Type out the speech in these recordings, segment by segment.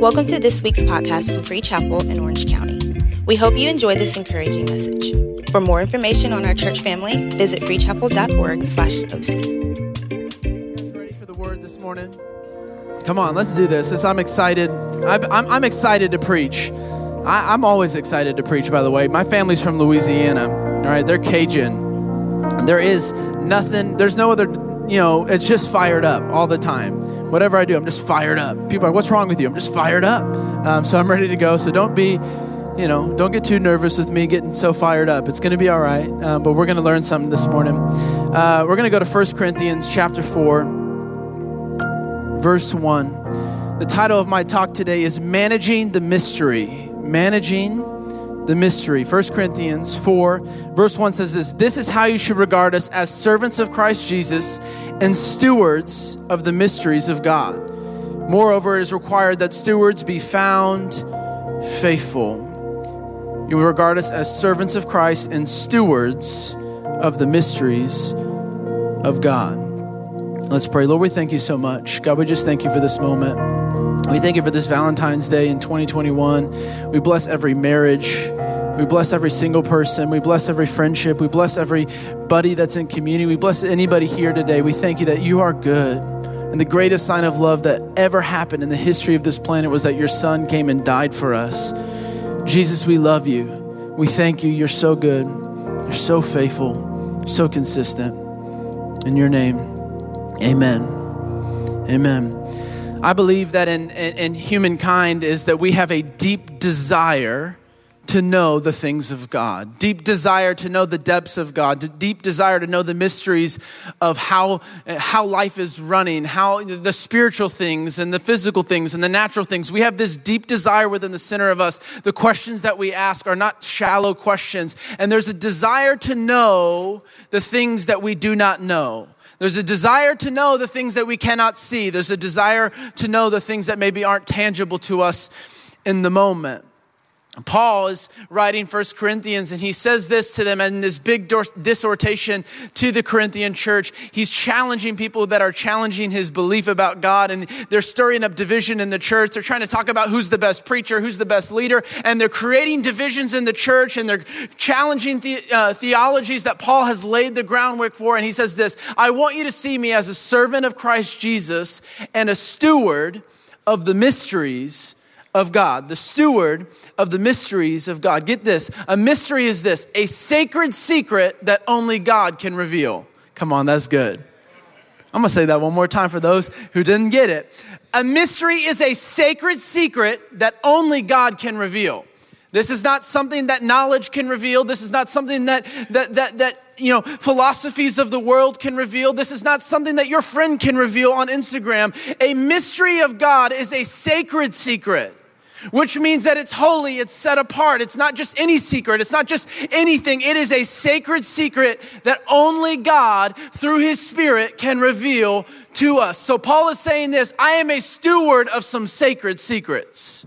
Welcome to this week's podcast from Free Chapel in Orange County. We hope you enjoy this encouraging message. For more information on our church family, visit freechapel.org slash OC. Ready for the word this morning? Come on, let's do this. I'm excited. I'm, excited to preach. I, I'm always excited to preach. By the way, my family's from Louisiana. All right, they're Cajun. There is nothing. There's no other. You know, it's just fired up all the time. Whatever I do, I'm just fired up. People are like, "What's wrong with you?" I'm just fired up. Um, so I'm ready to go. So don't be you know, don't get too nervous with me getting so fired up. It's going to be all right. Um, but we're going to learn something this morning. Uh, we're going to go to 1 Corinthians chapter 4, verse 1. The title of my talk today is Managing the Mystery. Managing the Mystery. 1 Corinthians 4, verse 1 says this This is how you should regard us as servants of Christ Jesus and stewards of the mysteries of God. Moreover, it is required that stewards be found faithful. You will regard us as servants of Christ and stewards of the mysteries of God. Let's pray. Lord, we thank you so much. God, we just thank you for this moment. We thank you for this Valentine's Day in 2021. We bless every marriage. We bless every single person. We bless every friendship. We bless every buddy that's in community. We bless anybody here today. We thank you that you are good. And the greatest sign of love that ever happened in the history of this planet was that your son came and died for us. Jesus, we love you. We thank you. You're so good. You're so faithful, so consistent. In your name, amen. Amen. I believe that in, in, in humankind is that we have a deep desire to know the things of God, deep desire to know the depths of God, deep desire to know the mysteries of how, how life is running, how the spiritual things and the physical things and the natural things. We have this deep desire within the center of us. The questions that we ask are not shallow questions, and there's a desire to know the things that we do not know. There's a desire to know the things that we cannot see. There's a desire to know the things that maybe aren't tangible to us in the moment. Paul is writing First Corinthians and he says this to them in this big dissertation to the Corinthian church. He's challenging people that are challenging his belief about God and they're stirring up division in the church. They're trying to talk about who's the best preacher, who's the best leader, and they're creating divisions in the church and they're challenging the, uh, theologies that Paul has laid the groundwork for. And he says this I want you to see me as a servant of Christ Jesus and a steward of the mysteries of God, the steward of the mysteries of God. Get this a mystery is this a sacred secret that only God can reveal. Come on, that's good. I'm gonna say that one more time for those who didn't get it. A mystery is a sacred secret that only God can reveal. This is not something that knowledge can reveal. This is not something that, that, that, that, you know, philosophies of the world can reveal. This is not something that your friend can reveal on Instagram. A mystery of God is a sacred secret which means that it's holy, it's set apart. It's not just any secret, it's not just anything. It is a sacred secret that only God, through His Spirit, can reveal to us. So Paul is saying this I am a steward of some sacred secrets.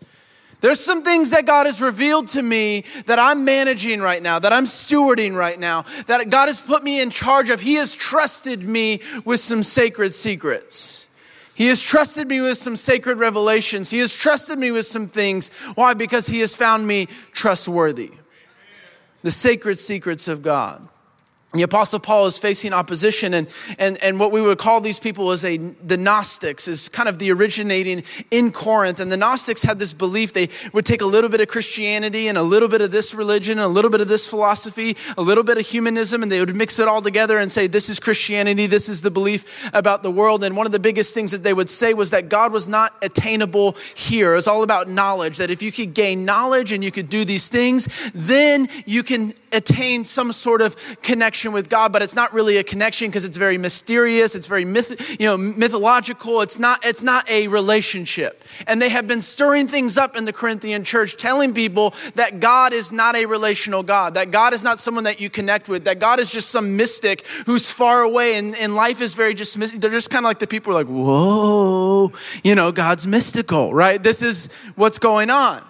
There's some things that God has revealed to me that I'm managing right now, that I'm stewarding right now, that God has put me in charge of. He has trusted me with some sacred secrets. He has trusted me with some sacred revelations. He has trusted me with some things. Why? Because he has found me trustworthy. The sacred secrets of God. The Apostle Paul is facing opposition, and, and, and what we would call these people is a, the Gnostics, is kind of the originating in Corinth. And the Gnostics had this belief they would take a little bit of Christianity and a little bit of this religion, and a little bit of this philosophy, a little bit of humanism, and they would mix it all together and say, This is Christianity, this is the belief about the world. And one of the biggest things that they would say was that God was not attainable here. It's all about knowledge, that if you could gain knowledge and you could do these things, then you can attain some sort of connection with God, but it's not really a connection because it's very mysterious, it's very myth, you know, mythological. It's not, it's not a relationship. And they have been stirring things up in the Corinthian church, telling people that God is not a relational God, that God is not someone that you connect with, that God is just some mystic who's far away and, and life is very just, they're just kind of like the people are like, whoa, you know, God's mystical, right? This is what's going on.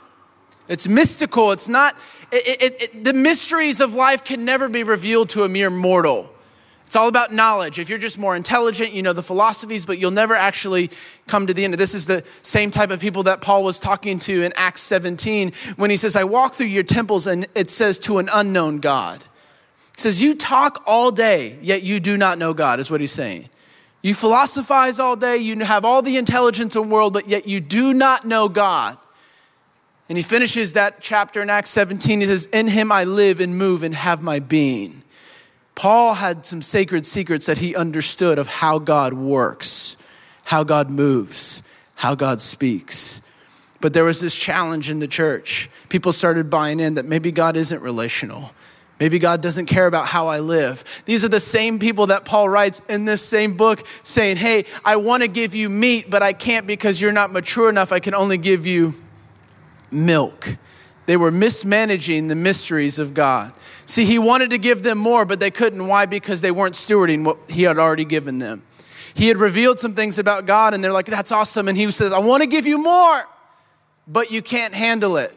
It's mystical. It's not, it, it, it, the mysteries of life can never be revealed to a mere mortal. It's all about knowledge. If you're just more intelligent, you know the philosophies, but you'll never actually come to the end. This is the same type of people that Paul was talking to in Acts 17 when he says, I walk through your temples, and it says to an unknown God. He says, You talk all day, yet you do not know God, is what he's saying. You philosophize all day, you have all the intelligence in the world, but yet you do not know God. And he finishes that chapter in Acts 17. He says, In him I live and move and have my being. Paul had some sacred secrets that he understood of how God works, how God moves, how God speaks. But there was this challenge in the church. People started buying in that maybe God isn't relational. Maybe God doesn't care about how I live. These are the same people that Paul writes in this same book saying, Hey, I want to give you meat, but I can't because you're not mature enough. I can only give you milk. They were mismanaging the mysteries of God. See, he wanted to give them more, but they couldn't. Why? Because they weren't stewarding what he had already given them. He had revealed some things about God, and they're like, That's awesome. And he says, I want to give you more, but you can't handle it.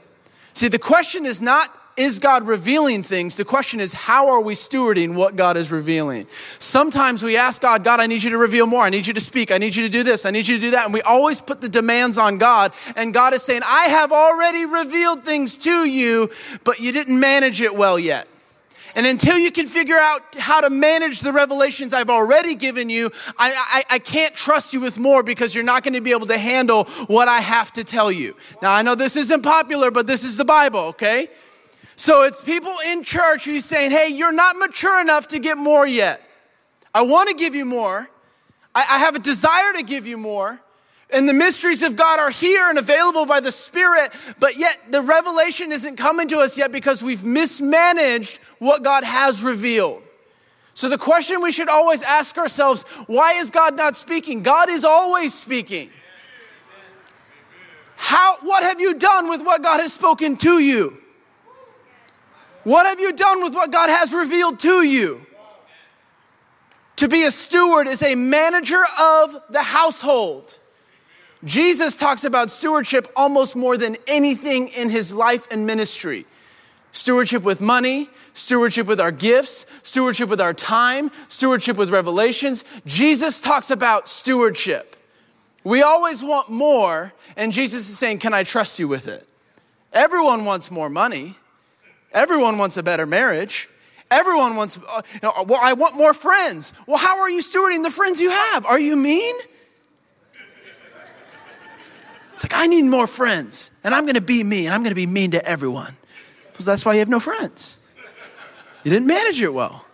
See, the question is not is God revealing things? The question is, how are we stewarding what God is revealing? Sometimes we ask God, God, I need you to reveal more. I need you to speak. I need you to do this. I need you to do that. And we always put the demands on God. And God is saying, I have already revealed things to you, but you didn't manage it well yet. And until you can figure out how to manage the revelations I've already given you, I, I, I can't trust you with more because you're not going to be able to handle what I have to tell you. Now, I know this isn't popular, but this is the Bible, okay? So it's people in church who's saying, hey, you're not mature enough to get more yet. I want to give you more. I, I have a desire to give you more. And the mysteries of God are here and available by the Spirit, but yet the revelation isn't coming to us yet because we've mismanaged what God has revealed. So the question we should always ask ourselves why is God not speaking? God is always speaking. How, what have you done with what God has spoken to you? What have you done with what God has revealed to you? To be a steward is a manager of the household. Jesus talks about stewardship almost more than anything in his life and ministry. Stewardship with money, stewardship with our gifts, stewardship with our time, stewardship with revelations. Jesus talks about stewardship. We always want more, and Jesus is saying, Can I trust you with it? Everyone wants more money. Everyone wants a better marriage. Everyone wants, uh, you know, well, I want more friends. Well, how are you stewarding the friends you have? Are you mean? It's like, I need more friends, and I'm gonna be me, and I'm gonna be mean to everyone. Because that's why you have no friends. You didn't manage it well.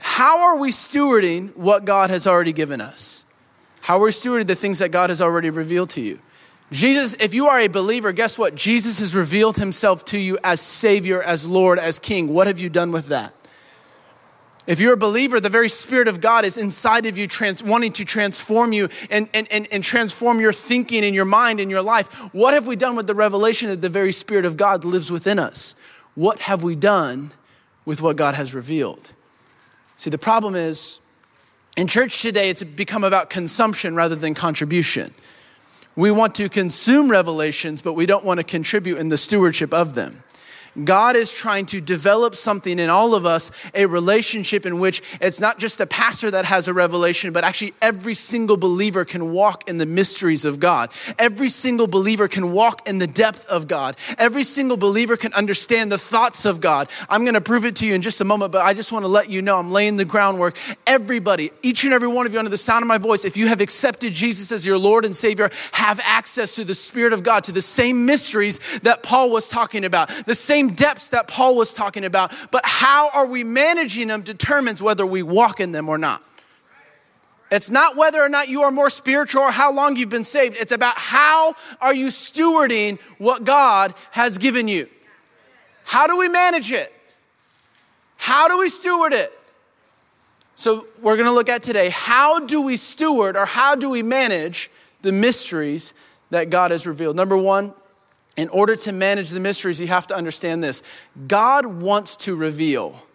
How are we stewarding what God has already given us? How are we stewarding the things that God has already revealed to you? Jesus, if you are a believer, guess what? Jesus has revealed himself to you as Savior, as Lord, as King. What have you done with that? If you're a believer, the very Spirit of God is inside of you, trans- wanting to transform you and, and, and, and transform your thinking and your mind and your life. What have we done with the revelation that the very Spirit of God lives within us? What have we done with what God has revealed? See, the problem is in church today, it's become about consumption rather than contribution. We want to consume revelations, but we don't want to contribute in the stewardship of them. God is trying to develop something in all of us, a relationship in which it's not just the pastor that has a revelation, but actually every single believer can walk in the mysteries of God. Every single believer can walk in the depth of God. Every single believer can understand the thoughts of God. I'm going to prove it to you in just a moment, but I just want to let you know I'm laying the groundwork. Everybody, each and every one of you under the sound of my voice, if you have accepted Jesus as your Lord and Savior, have access to the Spirit of God, to the same mysteries that Paul was talking about, the same same depths that Paul was talking about, but how are we managing them determines whether we walk in them or not. It's not whether or not you are more spiritual or how long you've been saved. It's about how are you stewarding what God has given you. How do we manage it? How do we steward it? So, we're going to look at today how do we steward or how do we manage the mysteries that God has revealed? Number one, in order to manage the mysteries, you have to understand this God wants to reveal.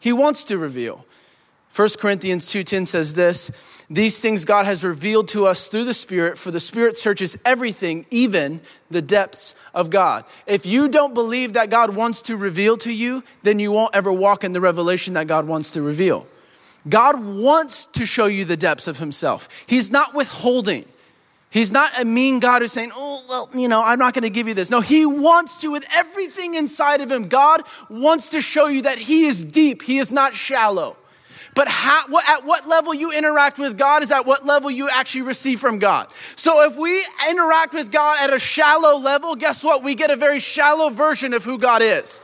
He wants to reveal. 1 Corinthians 2:10 says this, these things God has revealed to us through the Spirit, for the Spirit searches everything, even the depths of God. If you don't believe that God wants to reveal to you, then you won't ever walk in the revelation that God wants to reveal. God wants to show you the depths of Himself, He's not withholding. He's not a mean God who's saying, Oh, well, you know, I'm not going to give you this. No, He wants to, with everything inside of Him, God wants to show you that He is deep, He is not shallow. But how, what, at what level you interact with God is at what level you actually receive from God. So if we interact with God at a shallow level, guess what? We get a very shallow version of who God is.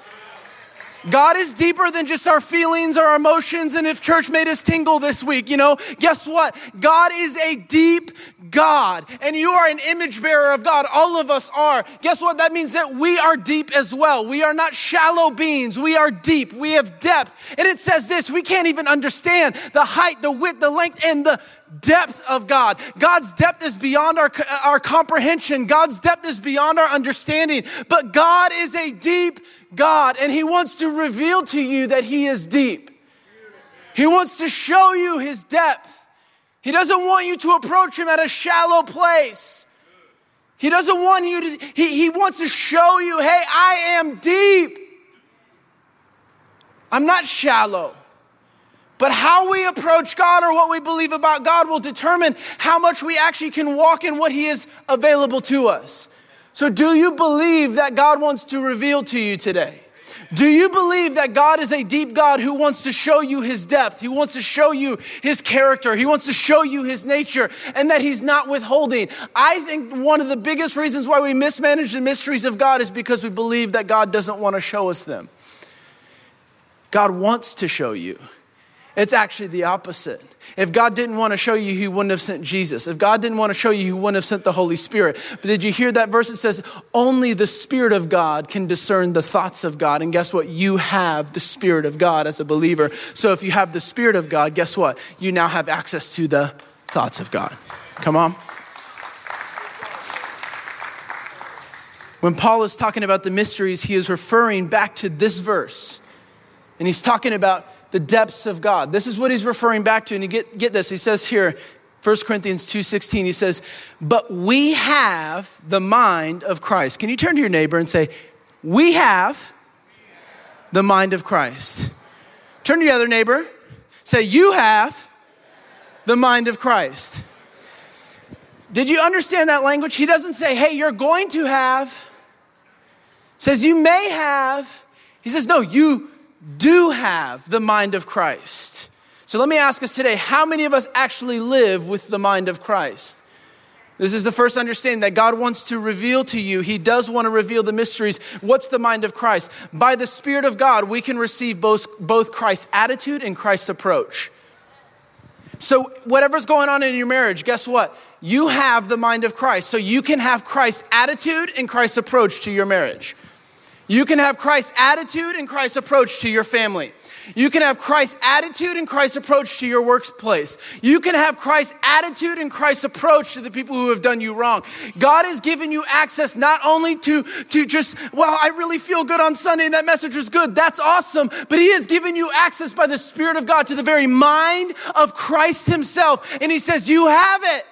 God is deeper than just our feelings, our emotions, and if church made us tingle this week, you know, guess what? God is a deep God, and you are an image bearer of God. All of us are. Guess what? That means that we are deep as well. We are not shallow beings, we are deep. We have depth. And it says this we can't even understand the height, the width, the length, and the depth of God. God's depth is beyond our, uh, our comprehension, God's depth is beyond our understanding. But God is a deep God, and He wants to reveal to you that He is deep. He wants to show you His depth. He doesn't want you to approach Him at a shallow place. He doesn't want you to, he, he wants to show you, hey, I am deep. I'm not shallow. But how we approach God or what we believe about God will determine how much we actually can walk in what He is available to us. So, do you believe that God wants to reveal to you today? Do you believe that God is a deep God who wants to show you his depth? He wants to show you his character. He wants to show you his nature and that he's not withholding. I think one of the biggest reasons why we mismanage the mysteries of God is because we believe that God doesn't want to show us them. God wants to show you. It's actually the opposite. If God didn't want to show you, He wouldn't have sent Jesus. If God didn't want to show you, He wouldn't have sent the Holy Spirit. But did you hear that verse? It says, Only the Spirit of God can discern the thoughts of God. And guess what? You have the Spirit of God as a believer. So if you have the Spirit of God, guess what? You now have access to the thoughts of God. Come on. When Paul is talking about the mysteries, he is referring back to this verse. And he's talking about the depths of God. This is what he's referring back to. And you get, get this. He says here, 1 Corinthians 2:16, he says, But we have the mind of Christ. Can you turn to your neighbor and say, We have the mind of Christ? Turn to your other neighbor. Say, You have the mind of Christ. Did you understand that language? He doesn't say, Hey, you're going to have. says, You may have. He says, No, you do have the mind of Christ. So let me ask us today how many of us actually live with the mind of Christ? This is the first understanding that God wants to reveal to you. He does want to reveal the mysteries. What's the mind of Christ? By the Spirit of God, we can receive both, both Christ's attitude and Christ's approach. So, whatever's going on in your marriage, guess what? You have the mind of Christ. So, you can have Christ's attitude and Christ's approach to your marriage. You can have Christ's attitude and Christ's approach to your family. You can have Christ's attitude and Christ's approach to your workplace. You can have Christ's attitude and Christ's approach to the people who have done you wrong. God has given you access not only to, to just, well, I really feel good on Sunday and that message was good. That's awesome. But He has given you access by the Spirit of God to the very mind of Christ Himself. And He says, You have it.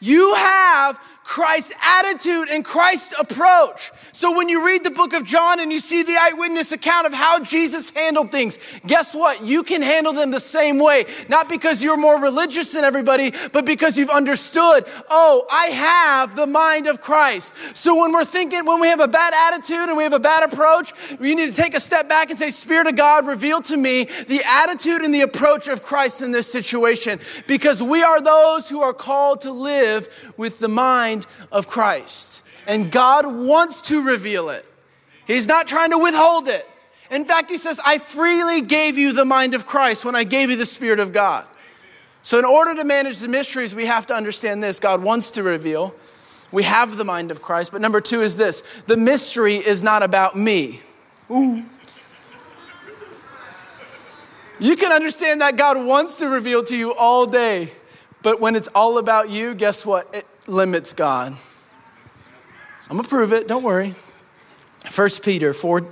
You have Christ's attitude and Christ's approach. So when you read the book of John and you see the eyewitness account of how Jesus handled things, guess what? You can handle them the same way. Not because you're more religious than everybody, but because you've understood, oh, I have the mind of Christ. So when we're thinking, when we have a bad attitude and we have a bad approach, we need to take a step back and say, Spirit of God, reveal to me the attitude and the approach of Christ in this situation. Because we are those who are called to live with the mind mind of Christ. And God wants to reveal it. He's not trying to withhold it. In fact, he says, I freely gave you the mind of Christ when I gave you the Spirit of God. So, in order to manage the mysteries, we have to understand this God wants to reveal. We have the mind of Christ. But number two is this the mystery is not about me. Ooh. You can understand that God wants to reveal to you all day. But when it's all about you, guess what? It limits God. I'm gonna prove it, don't worry. 1 Peter 4,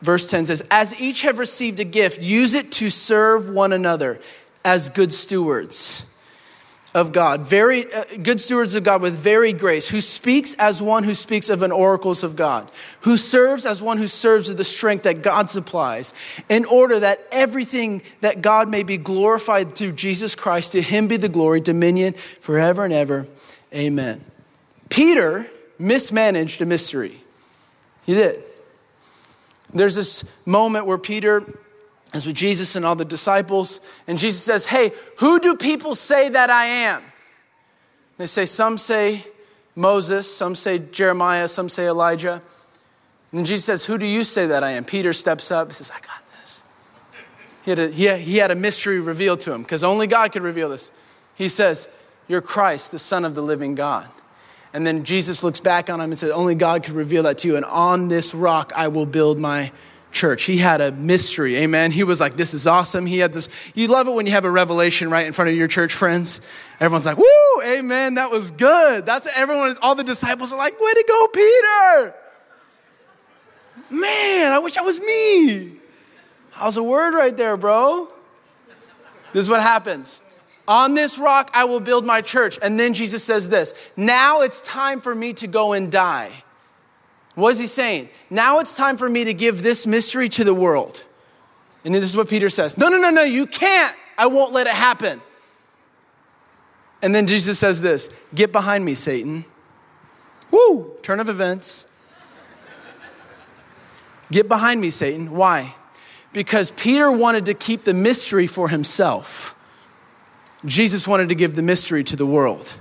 verse 10 says, As each have received a gift, use it to serve one another as good stewards of God, very uh, good stewards of God with varied grace, who speaks as one who speaks of an oracles of God, who serves as one who serves with the strength that God supplies, in order that everything that God may be glorified through Jesus Christ, to him be the glory, dominion forever and ever. Amen. Peter mismanaged a mystery. He did. There's this moment where Peter is with Jesus and all the disciples, and Jesus says, Hey, who do people say that I am? They say, Some say Moses, some say Jeremiah, some say Elijah. And Jesus says, Who do you say that I am? Peter steps up, he says, I got this. He had a, he had, he had a mystery revealed to him because only God could reveal this. He says, You're Christ, the Son of the living God. And then Jesus looks back on him and says, Only God could reveal that to you. And on this rock I will build my church. He had a mystery. Amen. He was like, This is awesome. He had this. You love it when you have a revelation right in front of your church friends. Everyone's like, Woo, amen. That was good. That's everyone, all the disciples are like, Way to go, Peter. Man, I wish I was me. How's a word right there, bro? This is what happens. On this rock I will build my church. And then Jesus says this Now it's time for me to go and die. What is he saying? Now it's time for me to give this mystery to the world. And this is what Peter says No, no, no, no, you can't. I won't let it happen. And then Jesus says this Get behind me, Satan. Woo, turn of events. Get behind me, Satan. Why? Because Peter wanted to keep the mystery for himself. Jesus wanted to give the mystery to the world.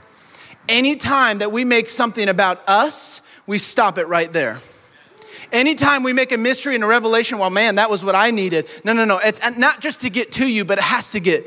Anytime that we make something about us, we stop it right there. Anytime we make a mystery and a revelation, well, man, that was what I needed. No, no, no. It's not just to get to you, but it has to get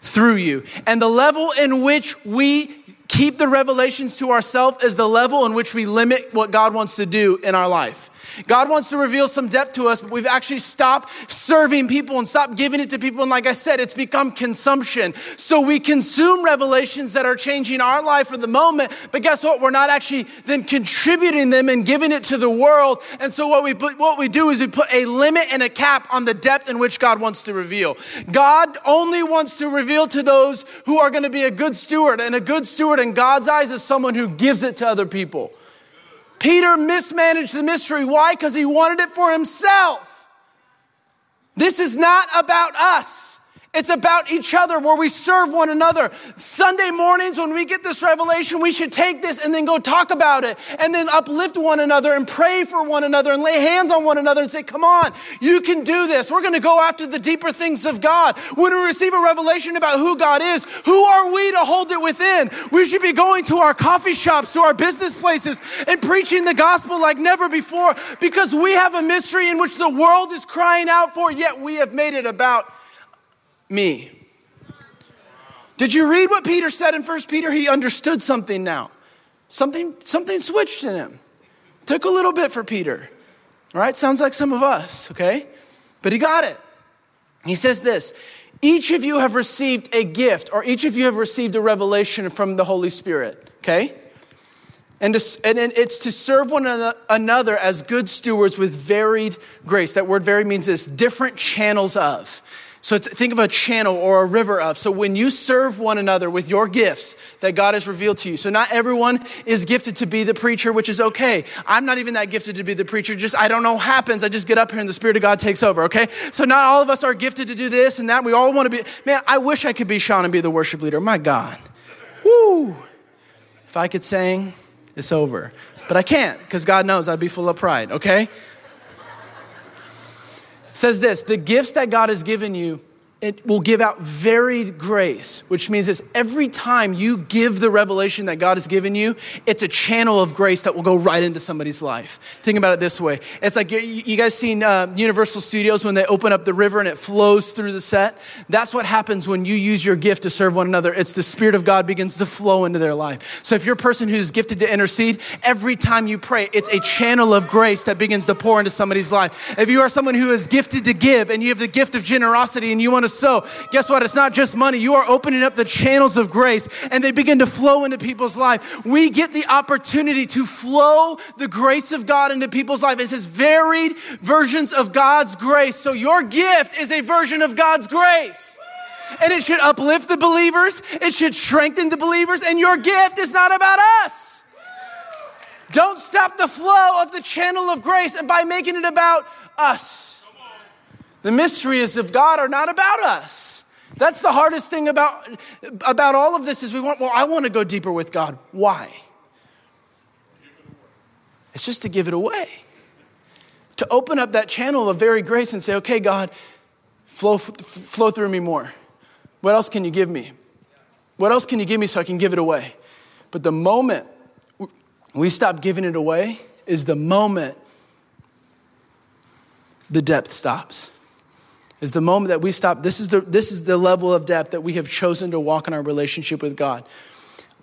through you. And the level in which we keep the revelations to ourselves is the level in which we limit what God wants to do in our life. God wants to reveal some depth to us, but we've actually stopped serving people and stopped giving it to people. And like I said, it's become consumption. So we consume revelations that are changing our life for the moment, but guess what? We're not actually then contributing them and giving it to the world. And so what we put, what we do is we put a limit and a cap on the depth in which God wants to reveal. God only wants to reveal to those who are going to be a good steward, and a good steward in God's eyes is someone who gives it to other people. Peter mismanaged the mystery. Why? Because he wanted it for himself. This is not about us. It's about each other where we serve one another. Sunday mornings, when we get this revelation, we should take this and then go talk about it and then uplift one another and pray for one another and lay hands on one another and say, Come on, you can do this. We're going to go after the deeper things of God. When we receive a revelation about who God is, who are we to hold it within? We should be going to our coffee shops, to our business places, and preaching the gospel like never before because we have a mystery in which the world is crying out for, yet we have made it about me. Did you read what Peter said in 1 Peter? He understood something now. Something, something switched in him. Took a little bit for Peter. All right, sounds like some of us, okay? But he got it. He says this each of you have received a gift, or each of you have received a revelation from the Holy Spirit, okay? And, to, and it's to serve one another as good stewards with varied grace. That word varied means this different channels of. So think of a channel or a river of. So when you serve one another with your gifts that God has revealed to you. So not everyone is gifted to be the preacher, which is okay. I'm not even that gifted to be the preacher. Just I don't know what happens. I just get up here and the Spirit of God takes over, okay? So not all of us are gifted to do this and that. We all want to be, man, I wish I could be Sean and be the worship leader. My God. Woo! If I could sing, it's over. But I can't because God knows I'd be full of pride, okay? Says this the gifts that God has given you it will give out varied grace, which means this every time you give the revelation that God has given you, it's a channel of grace that will go right into somebody's life. Think about it this way it's like you guys seen uh, Universal Studios when they open up the river and it flows through the set? That's what happens when you use your gift to serve one another. It's the Spirit of God begins to flow into their life. So if you're a person who's gifted to intercede, every time you pray, it's a channel of grace that begins to pour into somebody's life. If you are someone who is gifted to give and you have the gift of generosity and you want to sow, guess what? It's not just money. You are opening up the channels of grace and they begin to flow into people's life. We get the opportunity to flow the grace of God into people's life. It says varied versions of God's grace. So your gift is a version of God's grace. And it should uplift the believers, it should strengthen the believers, and your gift is not about us. Don't stop the flow of the channel of grace and by making it about us. The mysteries of God are not about us. That's the hardest thing about, about all of this is we want, well, I want to go deeper with God. Why? It's just to give it away. To open up that channel of very grace and say, okay, God, flow, flow through me more. What else can you give me? What else can you give me so I can give it away? But the moment we stop giving it away is the moment the depth stops. Is the moment that we stop. This is the, this is the level of depth that we have chosen to walk in our relationship with God.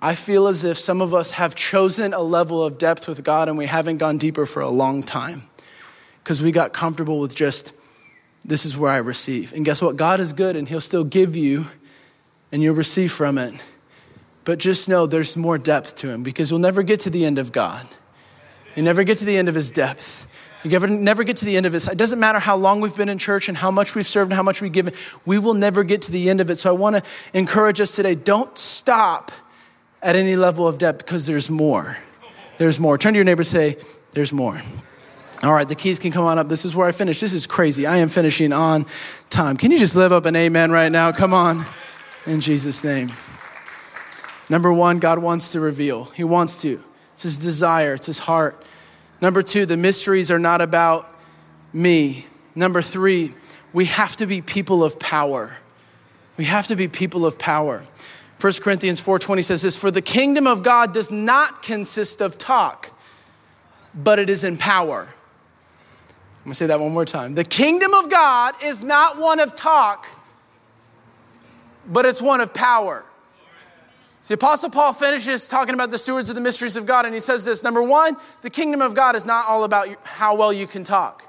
I feel as if some of us have chosen a level of depth with God and we haven't gone deeper for a long time because we got comfortable with just, this is where I receive. And guess what? God is good and He'll still give you and you'll receive from it. But just know there's more depth to Him because we'll never get to the end of God. You never get to the end of His depth. You never, get to the end of it. It doesn't matter how long we've been in church and how much we've served and how much we've given. We will never get to the end of it. So I want to encourage us today don't stop at any level of depth because there's more. There's more. Turn to your neighbor say, There's more. All right, the keys can come on up. This is where I finish. This is crazy. I am finishing on time. Can you just live up an amen right now? Come on. In Jesus' name. Number one, God wants to reveal. He wants to. It's his desire, it's his heart. Number two, the mysteries are not about me. Number three, we have to be people of power. We have to be people of power. 1 Corinthians 4:20 says this, "For the kingdom of God does not consist of talk, but it is in power." I'm going to say that one more time. The kingdom of God is not one of talk, but it's one of power. The Apostle Paul finishes talking about the stewards of the mysteries of God, and he says this Number one, the kingdom of God is not all about how well you can talk,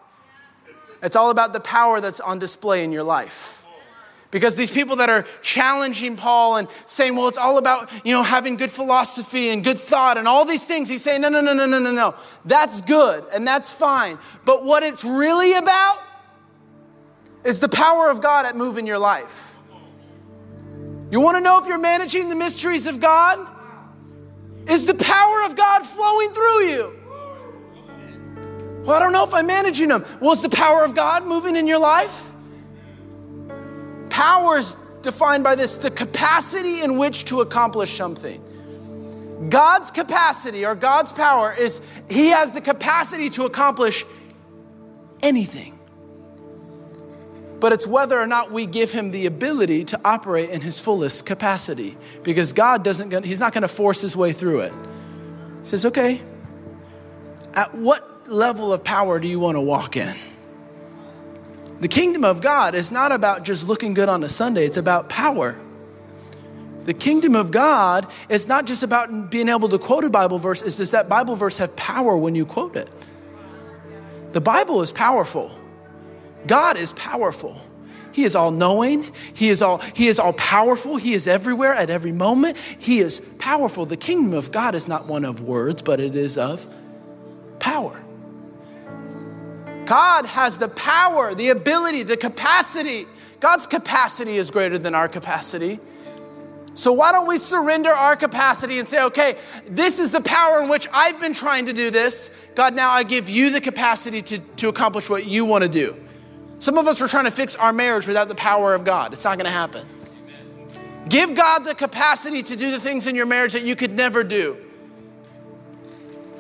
it's all about the power that's on display in your life. Because these people that are challenging Paul and saying, well, it's all about, you know, having good philosophy and good thought and all these things, he's saying, no, no, no, no, no, no, no. That's good and that's fine. But what it's really about is the power of God at move in your life. You want to know if you're managing the mysteries of God? Is the power of God flowing through you? Well, I don't know if I'm managing them. Well, is the power of God moving in your life? Power is defined by this the capacity in which to accomplish something. God's capacity or God's power is He has the capacity to accomplish anything. But it's whether or not we give Him the ability to operate in His fullest capacity. Because God doesn't, He's not going to force His way through it. He says, okay, at what level of power do you want to walk in? The kingdom of God is not about just looking good on a Sunday, it's about power. The kingdom of God is not just about being able to quote a Bible verse, it's does that Bible verse have power when you quote it? The Bible is powerful. God is powerful. He is all knowing. He is all, he is all powerful. He is everywhere at every moment. He is powerful. The kingdom of God is not one of words, but it is of power. God has the power, the ability, the capacity. God's capacity is greater than our capacity. So, why don't we surrender our capacity and say, okay, this is the power in which I've been trying to do this. God, now I give you the capacity to, to accomplish what you want to do. Some of us are trying to fix our marriage without the power of God. It's not going to happen. Give God the capacity to do the things in your marriage that you could never do.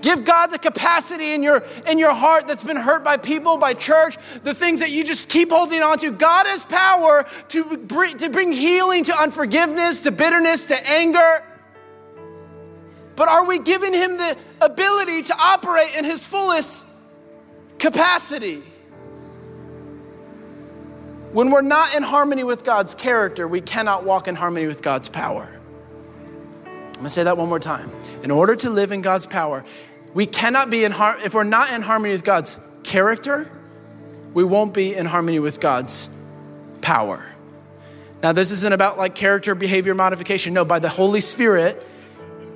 Give God the capacity in your, in your heart that's been hurt by people, by church, the things that you just keep holding on to. God has power to bring, to bring healing to unforgiveness, to bitterness, to anger. But are we giving Him the ability to operate in His fullest capacity? When we're not in harmony with God's character, we cannot walk in harmony with God's power. I'm gonna say that one more time. In order to live in God's power, we cannot be in har- if we're not in harmony with God's character, we won't be in harmony with God's power. Now, this isn't about like character behavior modification. No, by the Holy Spirit,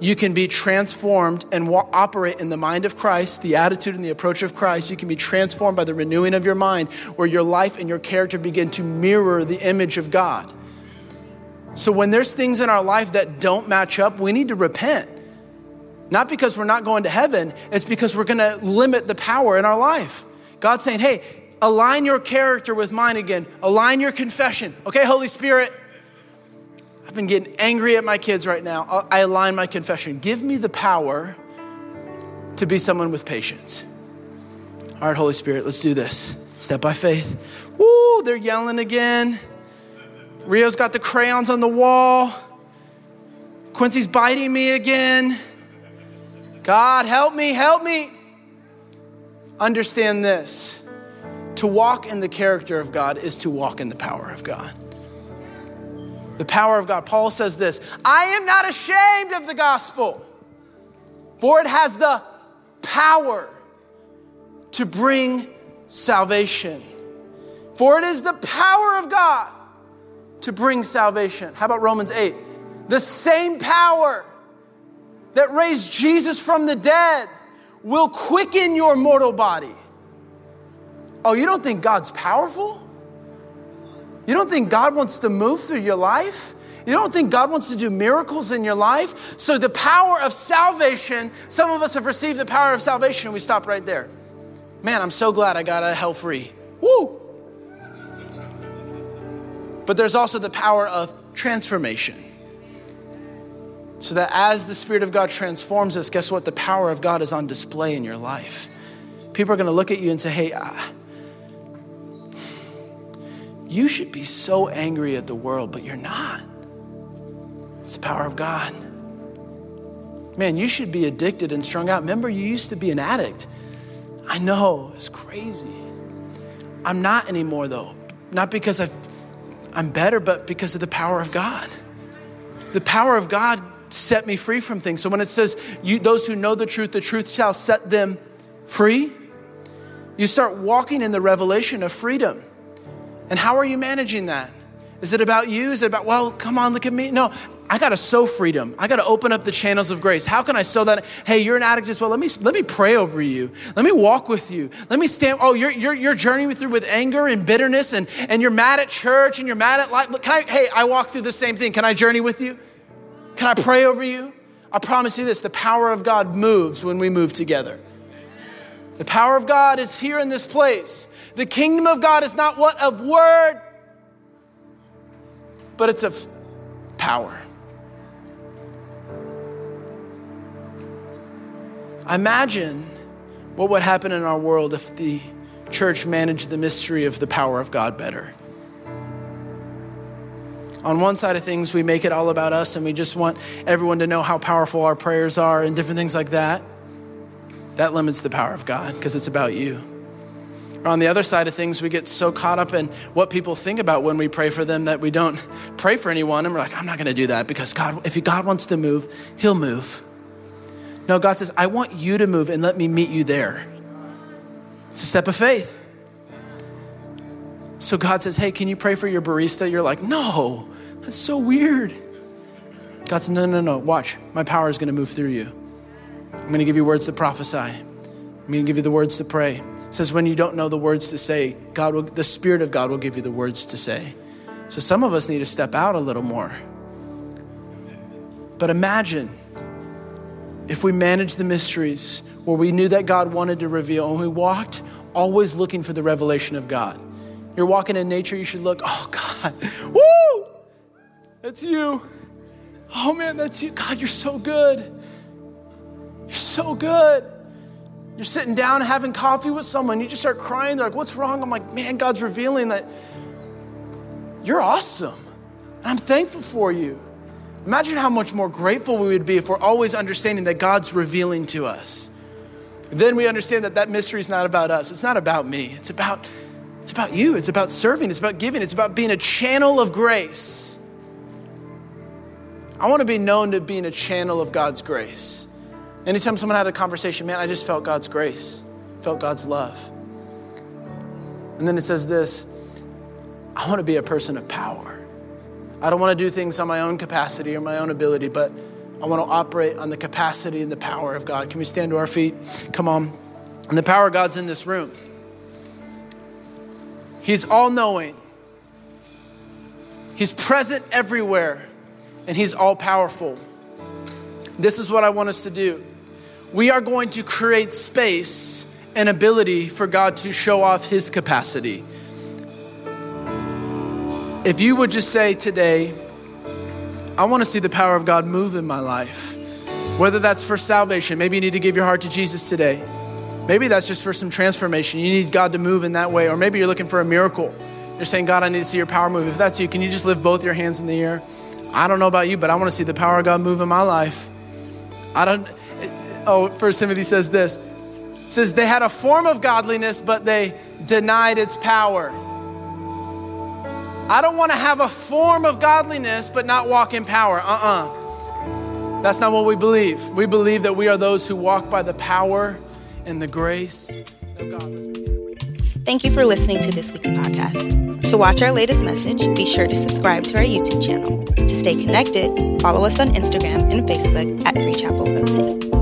you can be transformed and wa- operate in the mind of Christ, the attitude and the approach of Christ. You can be transformed by the renewing of your mind, where your life and your character begin to mirror the image of God. So, when there's things in our life that don't match up, we need to repent. Not because we're not going to heaven, it's because we're gonna limit the power in our life. God's saying, hey, align your character with mine again, align your confession. Okay, Holy Spirit, I've been getting angry at my kids right now. Uh, I align my confession. Give me the power to be someone with patience. All right, Holy Spirit, let's do this. Step by faith. Woo, they're yelling again. Rio's got the crayons on the wall. Quincy's biting me again. God, help me, help me. Understand this to walk in the character of God is to walk in the power of God. The power of God. Paul says this I am not ashamed of the gospel, for it has the power to bring salvation. For it is the power of God to bring salvation. How about Romans 8? The same power that raised Jesus from the dead will quicken your mortal body. Oh, you don't think God's powerful? You don't think God wants to move through your life? You don't think God wants to do miracles in your life? So, the power of salvation, some of us have received the power of salvation and we stop right there. Man, I'm so glad I got a hell free. Woo! But there's also the power of transformation. So that as the Spirit of God transforms us, guess what? The power of God is on display in your life. People are going to look at you and say, hey, you should be so angry at the world, but you're not. It's the power of God. Man, you should be addicted and strung out. Remember, you used to be an addict. I know, it's crazy. I'm not anymore, though. Not because i am better, but because of the power of God. The power of God set me free from things. So when it says, you, those who know the truth, the truth shall set them free, you start walking in the revelation of freedom. And how are you managing that? Is it about you? Is it about, well, come on, look at me? No, I got to sow freedom. I got to open up the channels of grace. How can I sow that? Hey, you're an addict as well. Let me, let me pray over you. Let me walk with you. Let me stand. Oh, you're, you're, you're journeying through with anger and bitterness and, and you're mad at church and you're mad at life. Can I, hey, I walk through the same thing. Can I journey with you? Can I pray over you? I promise you this the power of God moves when we move together. The power of God is here in this place. The kingdom of God is not what of word, but it's of power. Imagine what would happen in our world if the church managed the mystery of the power of God better. On one side of things, we make it all about us and we just want everyone to know how powerful our prayers are and different things like that. That limits the power of God because it's about you. Or on the other side of things, we get so caught up in what people think about when we pray for them that we don't pray for anyone and we're like, I'm not going to do that because God, if God wants to move, He'll move. No, God says, I want you to move and let me meet you there. It's a step of faith. So God says, Hey, can you pray for your barista? You're like, No, that's so weird. God says, No, no, no, watch. My power is going to move through you. I'm going to give you words to prophesy. I'm going to give you the words to pray. It says, When you don't know the words to say, God will, the Spirit of God will give you the words to say. So some of us need to step out a little more. But imagine if we managed the mysteries where we knew that God wanted to reveal and we walked always looking for the revelation of God. You're walking in nature, you should look, oh God, woo! That's you. Oh man, that's you. God, you're so good. You're so good. You're sitting down having coffee with someone, you just start crying. They're like, what's wrong? I'm like, man, God's revealing that you're awesome. And I'm thankful for you. Imagine how much more grateful we would be if we're always understanding that God's revealing to us. Then we understand that that mystery is not about us. It's not about me. It's about it's about you. It's about serving. It's about giving. It's about being a channel of grace. I want to be known to being a channel of God's grace. Anytime someone had a conversation, man, I just felt God's grace, felt God's love. And then it says this I want to be a person of power. I don't want to do things on my own capacity or my own ability, but I want to operate on the capacity and the power of God. Can we stand to our feet? Come on. And the power of God's in this room. He's all knowing, He's present everywhere, and He's all powerful. This is what I want us to do. We are going to create space and ability for God to show off His capacity. If you would just say today, I want to see the power of God move in my life, whether that's for salvation, maybe you need to give your heart to Jesus today. Maybe that's just for some transformation. You need God to move in that way, or maybe you're looking for a miracle. You're saying, God, I need to see your power move. If that's you, can you just lift both your hands in the air? I don't know about you, but I want to see the power of God move in my life. I don't. Oh, First Timothy says this. It says they had a form of godliness, but they denied its power. I don't want to have a form of godliness, but not walk in power. Uh uh-uh. uh. That's not what we believe. We believe that we are those who walk by the power and the grace of God. Thank you for listening to this week's podcast. To watch our latest message, be sure to subscribe to our YouTube channel. To stay connected, follow us on Instagram and Facebook at Free Chapel OC.